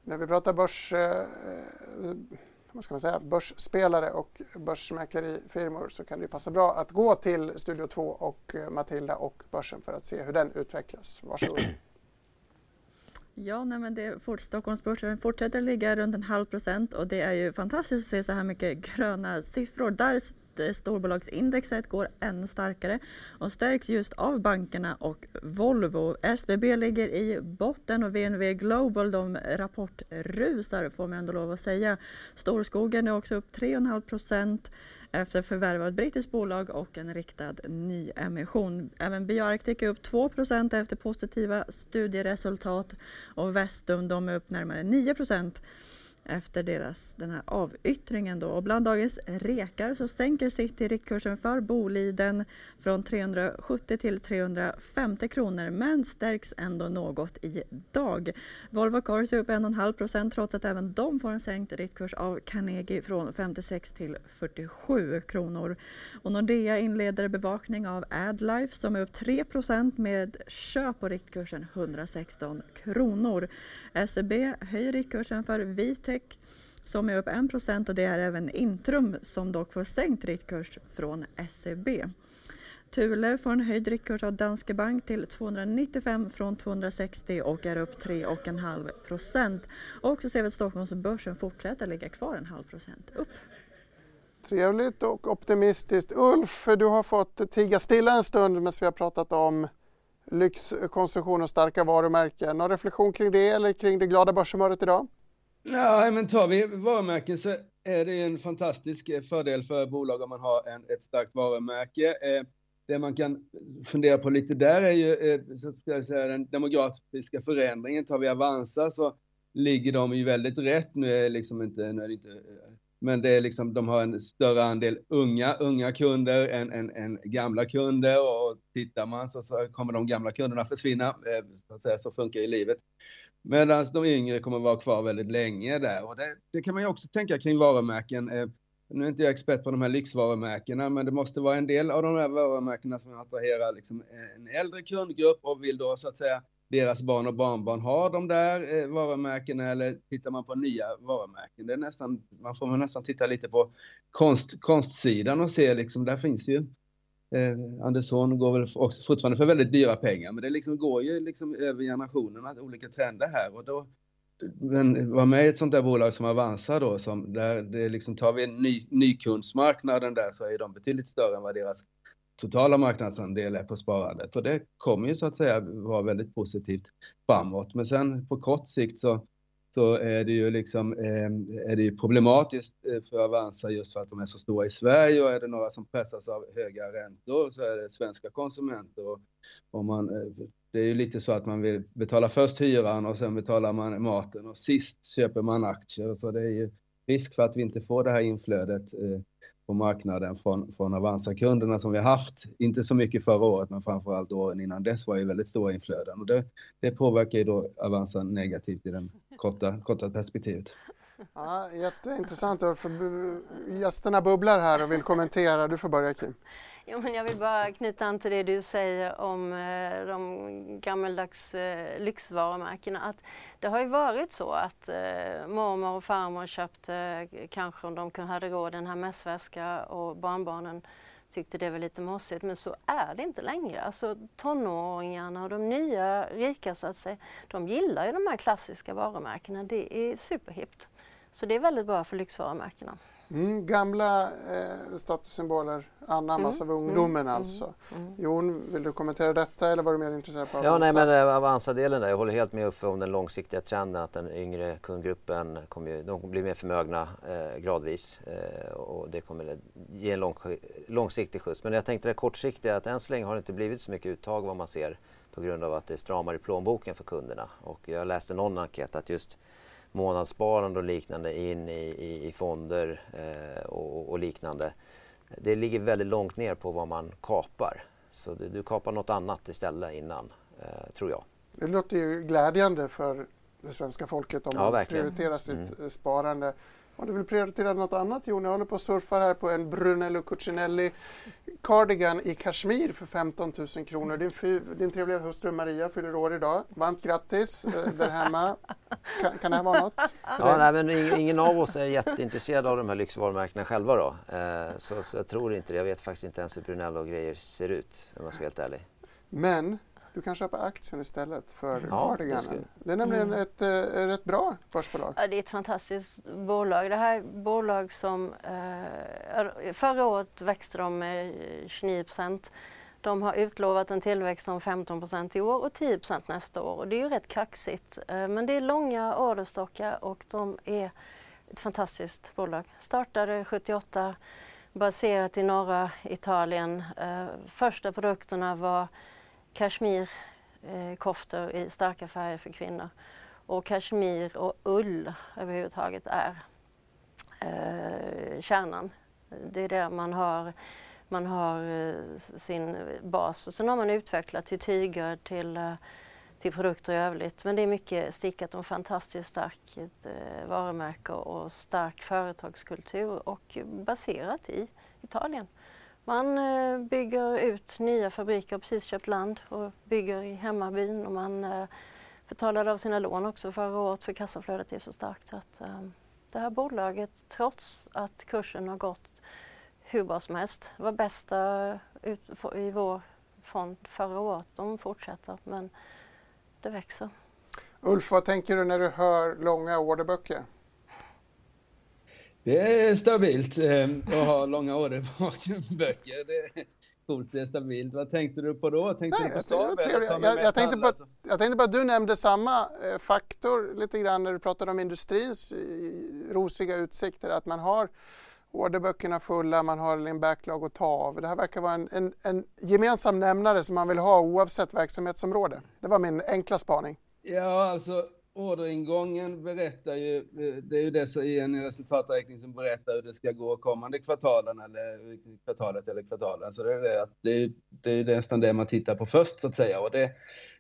När vi pratar börs, eh, eh, vad ska man säga, börsspelare och börsmäklerifirmor så kan det passa bra att gå till Studio 2 och eh, Matilda och börsen för att se hur den utvecklas. Varsågod. [CLEARS THROAT] Ja, nej men det, fort, Stockholmsbörsen fortsätter ligga runt en halv procent och det är ju fantastiskt att se så här mycket gröna siffror. Där storbolagsindexet går ännu starkare och stärks just av bankerna och Volvo. SBB ligger i botten och VNV Global de rapportrusar får man ändå lov att säga. Storskogen är också upp 3,5 procent efter förvärv av ett brittiskt bolag och en riktad nyemission. Även Bioarctic är upp 2% efter positiva studieresultat och Vestum de är upp närmare 9 efter deras, den här avyttringen. Då. Och bland dagens rekar så sänker City riktkursen för Boliden från 370 till 350 kronor men stärks ändå något idag. Volvo Cars är upp 1,5 procent trots att även de får en sänkt riktkurs av Carnegie från 56 till 47 kronor. Och Nordea inleder bevakning av Adlife som är upp 3 procent med köp på riktkursen 116 kronor. SEB höjer riktkursen för Vitec som är upp 1 och det är även Intrum som dock får sänkt riktkurs från SEB. Thule får en höjd riktkurs av Danske Bank till 295 från 260 och är upp 3,5 procent. Och så ser vi att Stockholmsbörsen fortsätter ligga kvar en halv procent upp. Trevligt och optimistiskt. Ulf, du har fått tiga stilla en stund medan vi har pratat om lyxkonsumtion och starka varumärken. Någon reflektion kring det eller kring det glada börshumöret idag? Ja, men tar vi varumärken så är det en fantastisk eh, fördel för bolag om man har en, ett starkt varumärke. Eh, det man kan fundera på lite där är ju eh, så ska jag säga, den demografiska förändringen. Tar vi Avanza så ligger de ju väldigt rätt. Nu är liksom inte, nu är det inte eh, men det är liksom, de har en större andel unga, unga kunder än, än, än gamla kunder och tittar man så, så kommer de gamla kunderna försvinna. Eh, så, att säga, så funkar ju livet. Medan de yngre kommer vara kvar väldigt länge där och det, det kan man ju också tänka kring varumärken. Eh, nu är inte jag expert på de här lyxvarumärkena, men det måste vara en del av de här varumärkena som attraherar liksom eh, en äldre kundgrupp och vill då så att säga deras barn och barnbarn har de där eh, varumärkena eller tittar man på nya varumärken? Det är nästan, man får nästan titta lite på konst, konstsidan och se liksom, där finns ju eh, Andersson går väl också fortfarande för väldigt dyra pengar, men det liksom går ju liksom över generationerna, olika trender här och då men var med i ett sånt där bolag som Avanza då, som där det liksom tar vi ny, nykundsmarknaden där så är de betydligt större än vad deras totala marknadsandel är på sparandet och det kommer ju så att säga vara väldigt positivt framåt. Men sen på kort sikt så, så är det ju liksom eh, är det ju problematiskt eh, för Avanza just för att de är så stora i Sverige och är det några som pressas av höga räntor så är det svenska konsumenter. Och, och man, eh, det är ju lite så att man vill betala först hyran och sen betalar man maten och sist köper man aktier. Så det är ju risk för att vi inte får det här inflödet eh, på marknaden från, från Avanza-kunderna som vi har haft. Inte så mycket förra året, men framförallt åren innan dess var ju väldigt stora inflöden och det, det påverkar ju då Avanza negativt i det korta, korta perspektivet. Ja, jätteintressant. För gästerna bubblar här och vill kommentera. Du får börja Kim. Jo, men jag vill bara knyta an till det du säger om eh, de gammaldags eh, lyxvarumärkena. Att det har ju varit så att eh, mormor och farmor köpte eh, kanske om de hade råd en Hermesväska och barnbarnen tyckte det var lite mossigt. Men så är det inte längre. Alltså tonåringarna och de nya rika så att säga, de gillar ju de här klassiska varumärkena. Det är superhippt. Så det är väldigt bra för lyxvarumärkena. Mm, gamla eh, statussymboler anammas mm, av ungdomen mm, alltså. Mm, Jon, vill du kommentera detta eller var du mer intresserad på Avanza? Ja, nej, men eh, Avanza-delen där. Jag håller helt med Uffe om den långsiktiga trenden att den yngre kundgruppen kommer, de blir mer förmögna eh, gradvis eh, och det kommer ge en lång, långsiktig skjuts. Men jag tänkte det kortsiktiga att än så länge har det inte blivit så mycket uttag vad man ser på grund av att det är stramare i plånboken för kunderna. Och jag läste någon enkät att just månadssparande och liknande in i, i, i fonder eh, och, och, liknande. Det ligger väldigt långt ner på vad man kapar. Så du, du kapar något annat istället innan, eh, tror jag. Det låter ju glädjande för det svenska folket om ja, man prioriterar sitt mm. sparande. Om du vill prioritera något annat Jon, jag håller på att surfa här på en Brunello Cucinelli cardigan i kashmir för 15 000 kronor. Din, fy, din trevliga hustru Maria fyller år idag. Varmt grattis eh, där hemma. Kan, kan det här vara något? Ja, nej, men ingen av oss är jätteintresserad av de här lyxvarumärkena själva då. Eh, så, så, jag tror inte det. Jag vet faktiskt inte ens hur Brunello grejer ser ut om jag ska vara helt ärlig. Men Du kan köpa aktien istället för Ja, Cardiganen. det är nämligen Mm. ett, eh, rätt bra börsbolag. Ja, det är ett fantastiskt bolag. Det här är ett bolag som eh, förra året växte de med 29 procent. De har utlovat en tillväxt om 15 procent i år och 10 procent nästa år. Och det är ju rätt kaxigt. Eh, men det är långa orderstockar och de är ett fantastiskt bolag. Startade 78 baserat i norra Italien. Första produkterna var kashmirkoftor eh, i starka färger för kvinnor. Och kashmir och ull överhuvudtaget är eh, kärnan. Det är där man har, man har eh, sin bas. Och sen har man utvecklat till tyger, till, eh, till produkter i övrigt. Men det är mycket stickat och fantastiskt starkt eh, varumärke och stark företagskultur och baserat i Italien. Man eh, bygger ut nya fabriker, har precis köpt land och bygger i hemmabyn och man eh, betalade av sina lån också förra året för kassaflödet är så starkt. Så att, eh, det här bolaget, trots att kursen har gått hur bra som helst, var bästa ut, i vår fond förra året. De fortsätter men det växer. Ulf, vad tänker du när du hör långa orderböcker? Det är stabilt eh, att ha långa orderböcker. Det är coolt, det är stabilt. Vad tänkte du på då? Tänkte Nej, du på jag, Saab jag, är jag, tänkte på, jag tänkte på att du nämnde samma eh, faktor lite grann när du pratade om industrins rosiga utsikter, att man har orderböckerna fulla, man har en backlog att ta av. Det här verkar vara en, en, en gemensam nämnare som man vill ha oavsett verksamhetsområde. Det var min enkla spaning. Ja, alltså orderingången berättar ju, eh, det är ju det som i en resultaträkning som berättar hur det ska gå kommande kvartalen eller eh, kvartalet eller kvartalen. Så det är, det, att det, är, det är nästan det man tittar på först så att säga. Och det,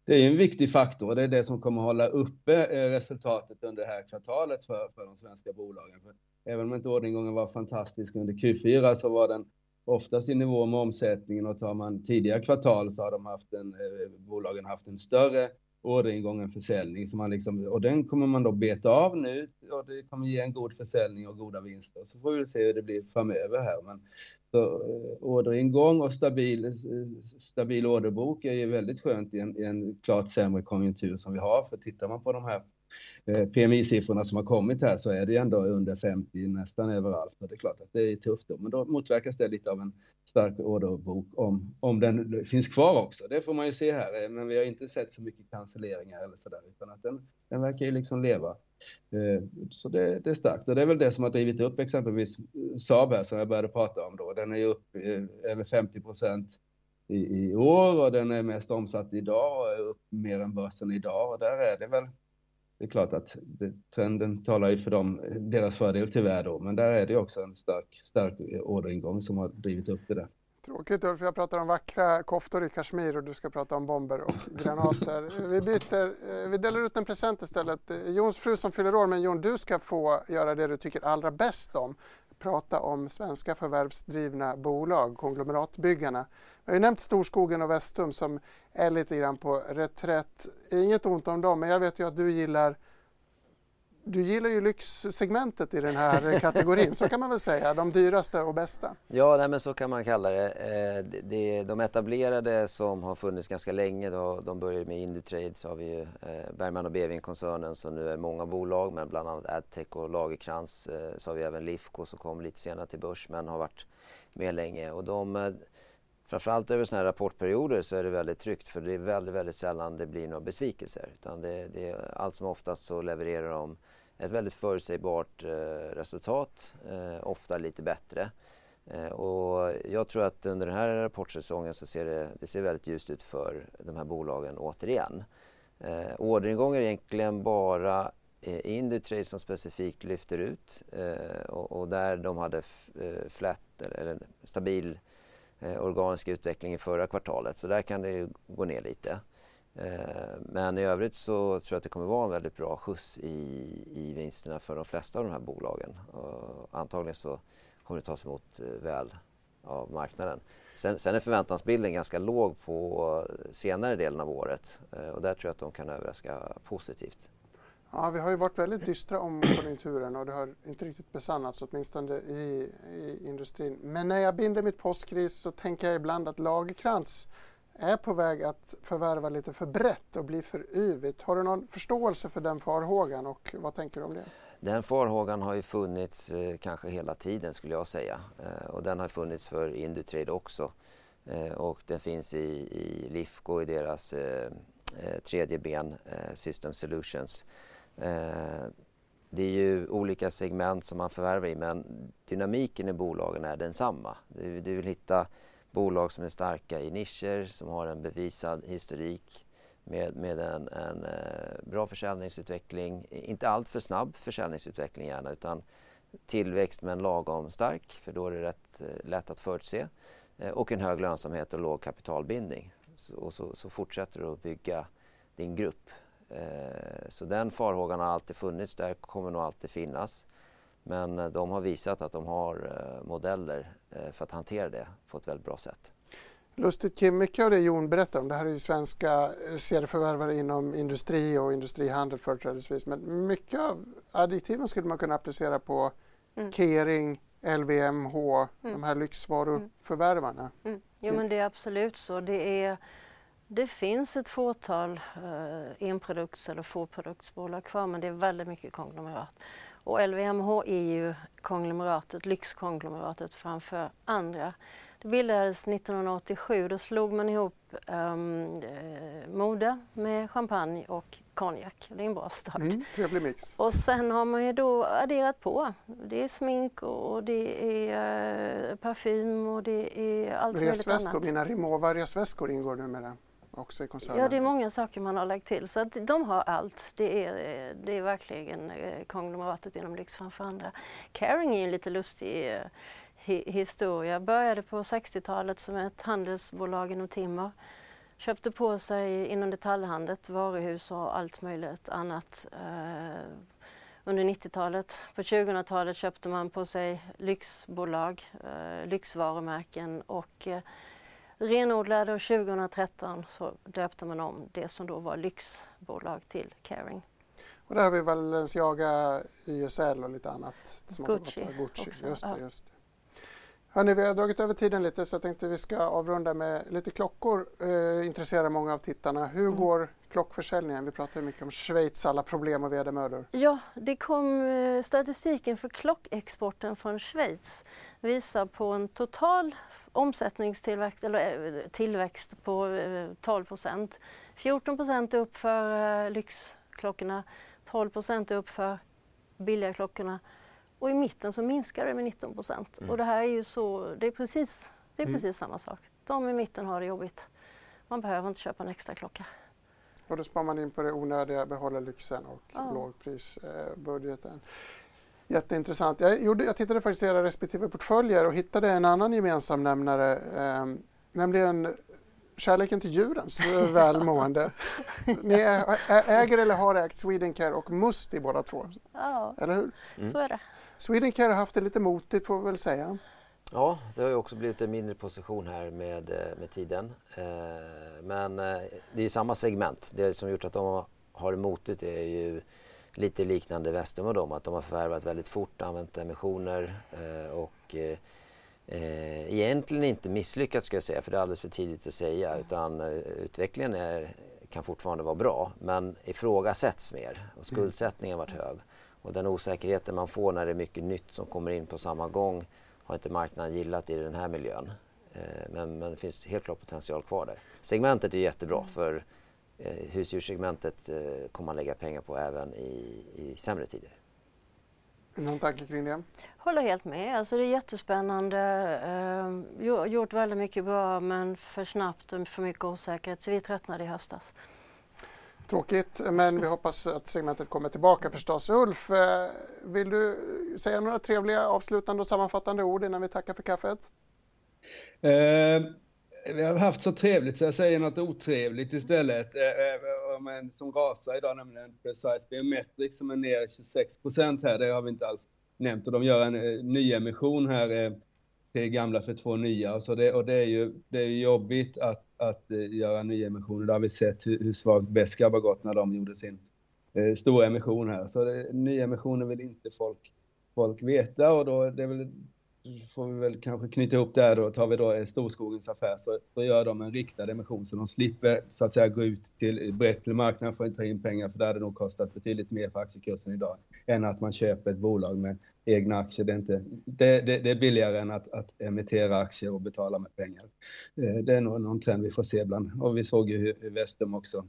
det är ju en viktig faktor och det är det som kommer hålla uppe eh, resultatet under det här kvartalet för, för de svenska bolagen. För även om inte orderingången var fantastisk under Q4 så var den oftast i nivå med omsättningen och tar man tidigare kvartal så har de haft en, bolagen haft en större orderingången försäljning. som man liksom, och den kommer man då beta av nu och det kommer ge en god försäljning och goda vinster. Så får vi se hur det blir framöver här. Men, så, eh, orderingång och stabil, eh, stabil orderbok är ju väldigt skönt i en, i en klart sämre konjunktur som vi har. För tittar man på de här Eh, PMI-siffrorna som har kommit här så är det ändå under 50 nästan överallt. Och det är klart att det är tufft då, men då motverkas det lite av en stark orderbok om, om den finns kvar också. Det får man ju se här, eh, men vi har inte sett så mycket cancelleringar eller sådär, utan att den, den verkar ju liksom leva. Eh, så det, det är starkt och det är väl det som har drivit upp exempelvis Saab här som jag började prata om då. Den är ju upp över 50 procent i, i år och den är mest omsatt idag och är upp mer än börsen idag och där är det väl det är klart att det, trenden talar ju för dem, deras fördel tyvärr då, men där är det också en stark, stark orderingång som har drivit upp det där. Tråkigt Ulf, jag pratar om vackra koftor i kashmir och du ska prata om bomber och [LAUGHS] granater. Vi byter, vi delar ut en present istället. Jons fru som fyller år, men Jon du ska få göra det du tycker allra bäst om. Prata om svenska förvärvsdrivna bolag, konglomeratbyggarna. Jag har ju nämnt Storskogen och Vestum som är lite grann på reträtt. Inget ont om dem, men jag vet ju att du gillar du gillar ju lyxsegmentet i den här [LAUGHS] kategorin, så kan man väl säga, de dyraste och bästa. Ja, nej, men så kan man kalla det. Eh, det, det. De etablerade som har funnits ganska länge, då, de började med Indutrade, så har vi ju eh, Bergman och Beving-koncernen som nu är många bolag, men bland annat Adtech och Lagerkrans. Eh, så har vi även Lifco som kom lite senare till börs, men har varit med länge. Och de, eh, framförallt över sådana här rapportperioder så är det väldigt tryggt, för det är väldigt, väldigt sällan det blir några besvikelser. Utan det, det, allt som oftast så levererar de ett väldigt förutsägbart eh, resultat, eh, ofta lite bättre. Eh, och jag tror att under den här rapportsäsongen så ser det, det ser väldigt ljust ut för de här bolagen återigen. Eh, orderingång är egentligen bara eh, Indutrade som specifikt lyfter ut eh, och, och, där de hade eh, flat eller, eller stabil eh, organisk utveckling i förra kvartalet så där kan det ju gå ner lite. Eh, men i övrigt så tror jag att det kommer vara en väldigt bra skjuts i, i vinsterna för de flesta av de här bolagen. Och antagligen så kommer det tas emot eh, väl av marknaden. Sen, sen är förväntansbilden ganska låg på senare delen av året eh, och där tror jag att de kan överraska positivt. Ja, vi har ju varit väldigt dystra om [CLEARS THROAT] konjunkturen och det har inte riktigt besannats, åtminstone i, i industrin. Men när jag binder mitt påskris så tänker jag ibland att Lagerkrans är på väg att förvärva lite för brett och bli för yvigt. Har du någon förståelse för den farhågan och vad tänker du om det? Den farhågan har ju funnits eh, kanske hela tiden skulle jag säga eh, och den har funnits för Indutrade också eh, och den finns i, i Lifco i deras eh, eh tredje ben, eh, System Solutions. Eh, det är ju olika segment som man förvärvar i men dynamiken i bolagen är densamma. Du, du vill hitta bolag som är starka i nischer, som har en bevisad historik med, med en, en eh, bra försäljningsutveckling. Inte allt för snabb försäljningsutveckling gärna utan tillväxt men lagom stark för då är det rätt eh, lätt att förutse. Eh, och en hög lönsamhet och låg kapitalbindning. Så, och så, så fortsätter du att bygga din grupp. Eh, så den farhågan har alltid funnits där, kommer nog alltid finnas. Men eh, de har visat att de har eh, modeller eh, för att hantera det på ett väldigt bra sätt. Lustigt Kim, mycket av det Jon berättar om, det här är ju svenska serieförvärvare inom industri och industrihandel företrädesvis, men mycket av additiven skulle man kunna applicera på mm. Kering, LVMH, mm. de här lyxvaruförvärvarna. Mm. mm. Jo men det är absolut så. Det, är, det finns ett fåtal eh, enprodukts eller fåproduktsbolag kvar men det är väldigt mycket konglomerat. Och LVMH är ju konglomeratet, lyxkonglomeratet framför andra. Det bildades 1987. Då slog man ihop um, mode med champagne och konjak. Det är en bra start. Mm, trevlig mix. Och sen har man ju då adderat på. Det är smink och det är uh, parfym och det är allt möjligt annat. Mina Rimowa resväskor ingår numera också i koncernen? Ja, det är många saker man har lagt till. Så att de har allt. Det är, det är verkligen eh, konglomeratet inom lyx framför andra. Caring är en lite lustig eh, hi historia. Började på 60-talet som ett handelsbolag inom timmer. Köpte på sig inom detaljhandeln, varuhus och allt möjligt annat. Eh, under 90-talet. På 2000-talet köpte man på sig lyxbolag, eh, lyxvarumärken och eh, renodlade och 2013 så döpte man om det som då var lyxbolag till Caring. Och där har vi Balenciaga, YSL och lite annat. Gucci, Gucci. Också, just det, just det. Hörrni, vi har dragit över tiden lite så jag tänkte vi ska avrunda med lite klockor. Eh, intresserar många av tittarna. Hur mm. går klockförsäljningen? Vi pratar mycket om Schweiz alla problem och vedermödor. Ja, det kom eh, statistiken för klockexporten från Schweiz visar på en total omsättningstillväxt eller eh, tillväxt på 12 eh, procent. 14 procent upp för lyxklockorna, 12 procent upp för billiga klockorna och i mitten så minskar det med 19 procent. Mm. Och det här är ju så, det är precis, det är mm. precis samma sak. De i mitten har det jobbigt. Man behöver inte köpa en extra klocka. Och då sparar man in på det onödiga, behåller lyxen och ja. lågprisbudgeten. Jätteintressant. Jag, gjorde, jag tittade faktiskt i era respektive portföljer och hittade en annan gemensam nämnare, eh, nämligen kärleken till djurens [LAUGHS] välmående. Ni äger eller har ägt Swedencare och Musti båda två. Ja, eller hur? Så är det. Swedencare har haft det lite motigt får vi väl säga. Ja, det har ju också blivit en mindre position här med, eh, med tiden. Eh, men eh, det är samma segment. Det som gjort att de har det motigt är ju lite liknande Vestum och dem. Att de har förvärvat väldigt fort, använt emissioner eh, och eh, egentligen inte misslyckats ska jag säga, för det är alldeles för tidigt att säga. Utan utvecklingen är, kan fortfarande vara bra, men ifrågasätts mer och skuldsättningen har varit hög. Och den osäkerheten man får när det är mycket nytt som kommer in på samma gång har inte marknaden gillat i den här miljön. Eh, men, men det finns helt klart potential kvar där. Segmentet är jättebra mm. för eh, husdjurssegmentet eh, kommer man lägga pengar på även i, i sämre tider. Någon tanke kring det? Håller helt med. Alltså det är jättespännande. Eh, gjort väldigt mycket bra men för snabbt och för mycket osäkerhet så vi tröttnade i höstas. Tråkigt, men vi hoppas att segmentet kommer tillbaka förstås. Ulf, eh, vill du säga några trevliga avslutande och sammanfattande ord innan vi tackar för kaffet? Eh, vi har haft så trevligt så jag säger något otrevligt istället. Eh, eh om en som rasar idag, nämligen Precise Biometrics som är ner 26 procent här, det har vi inte alls nämnt. Och de gör en eh, nyemission här, eh, tre gamla för två nya. Och, så det, och det är ju det är jobbigt att att eh, göra nyemissioner. Där har vi sett hur, hur svagt Beskab har gått när de gjorde sin eh, stora emission här. Så det, nyemissioner vill inte folk, folk veta och då det väl får vi väl kanske knyta ihop det här då, tar vi då Storskogens affär så, så gör de en riktad emission så de slipper så att säga gå ut till brett till marknaden för att ta in pengar för det hade nog kostat betydligt mer för aktiekursen idag än att man köper ett bolag med egna aktier. Det är, inte, det, det, det är billigare än att, att, emittera aktier och betala med pengar. Eh, det är nog någon trend vi får se ibland och vi såg ju hur, hur Vestum också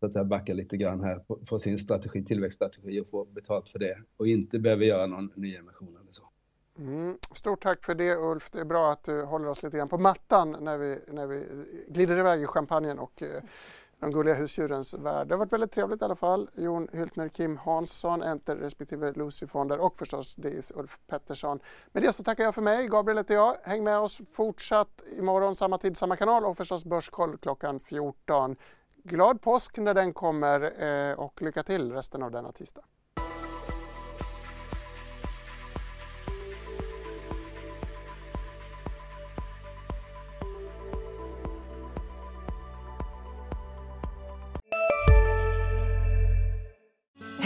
så att säga backa lite grann här på, på, sin strategi, tillväxtstrategi och få betalt för det och inte behöver göra någon ny emission eller så. Mm. Stort tack för det Ulf. Det är bra att du håller oss lite grann på mattan när vi, när vi glider iväg i champagnen och eh, de gulliga husdjurens värld. Det har varit väldigt trevligt i alla fall. Jon Hyltner, Kim Hansson, Enter respektive Lucy-fonder och förstås DIS Ulf Pettersson. Med det så tackar jag för mig. Gabriel heter jag. Häng med oss fortsatt imorgon samma tid, samma kanal och förstås Börskoll klockan 14. Glad påsk när den kommer eh, och lycka till resten av denna tisdag.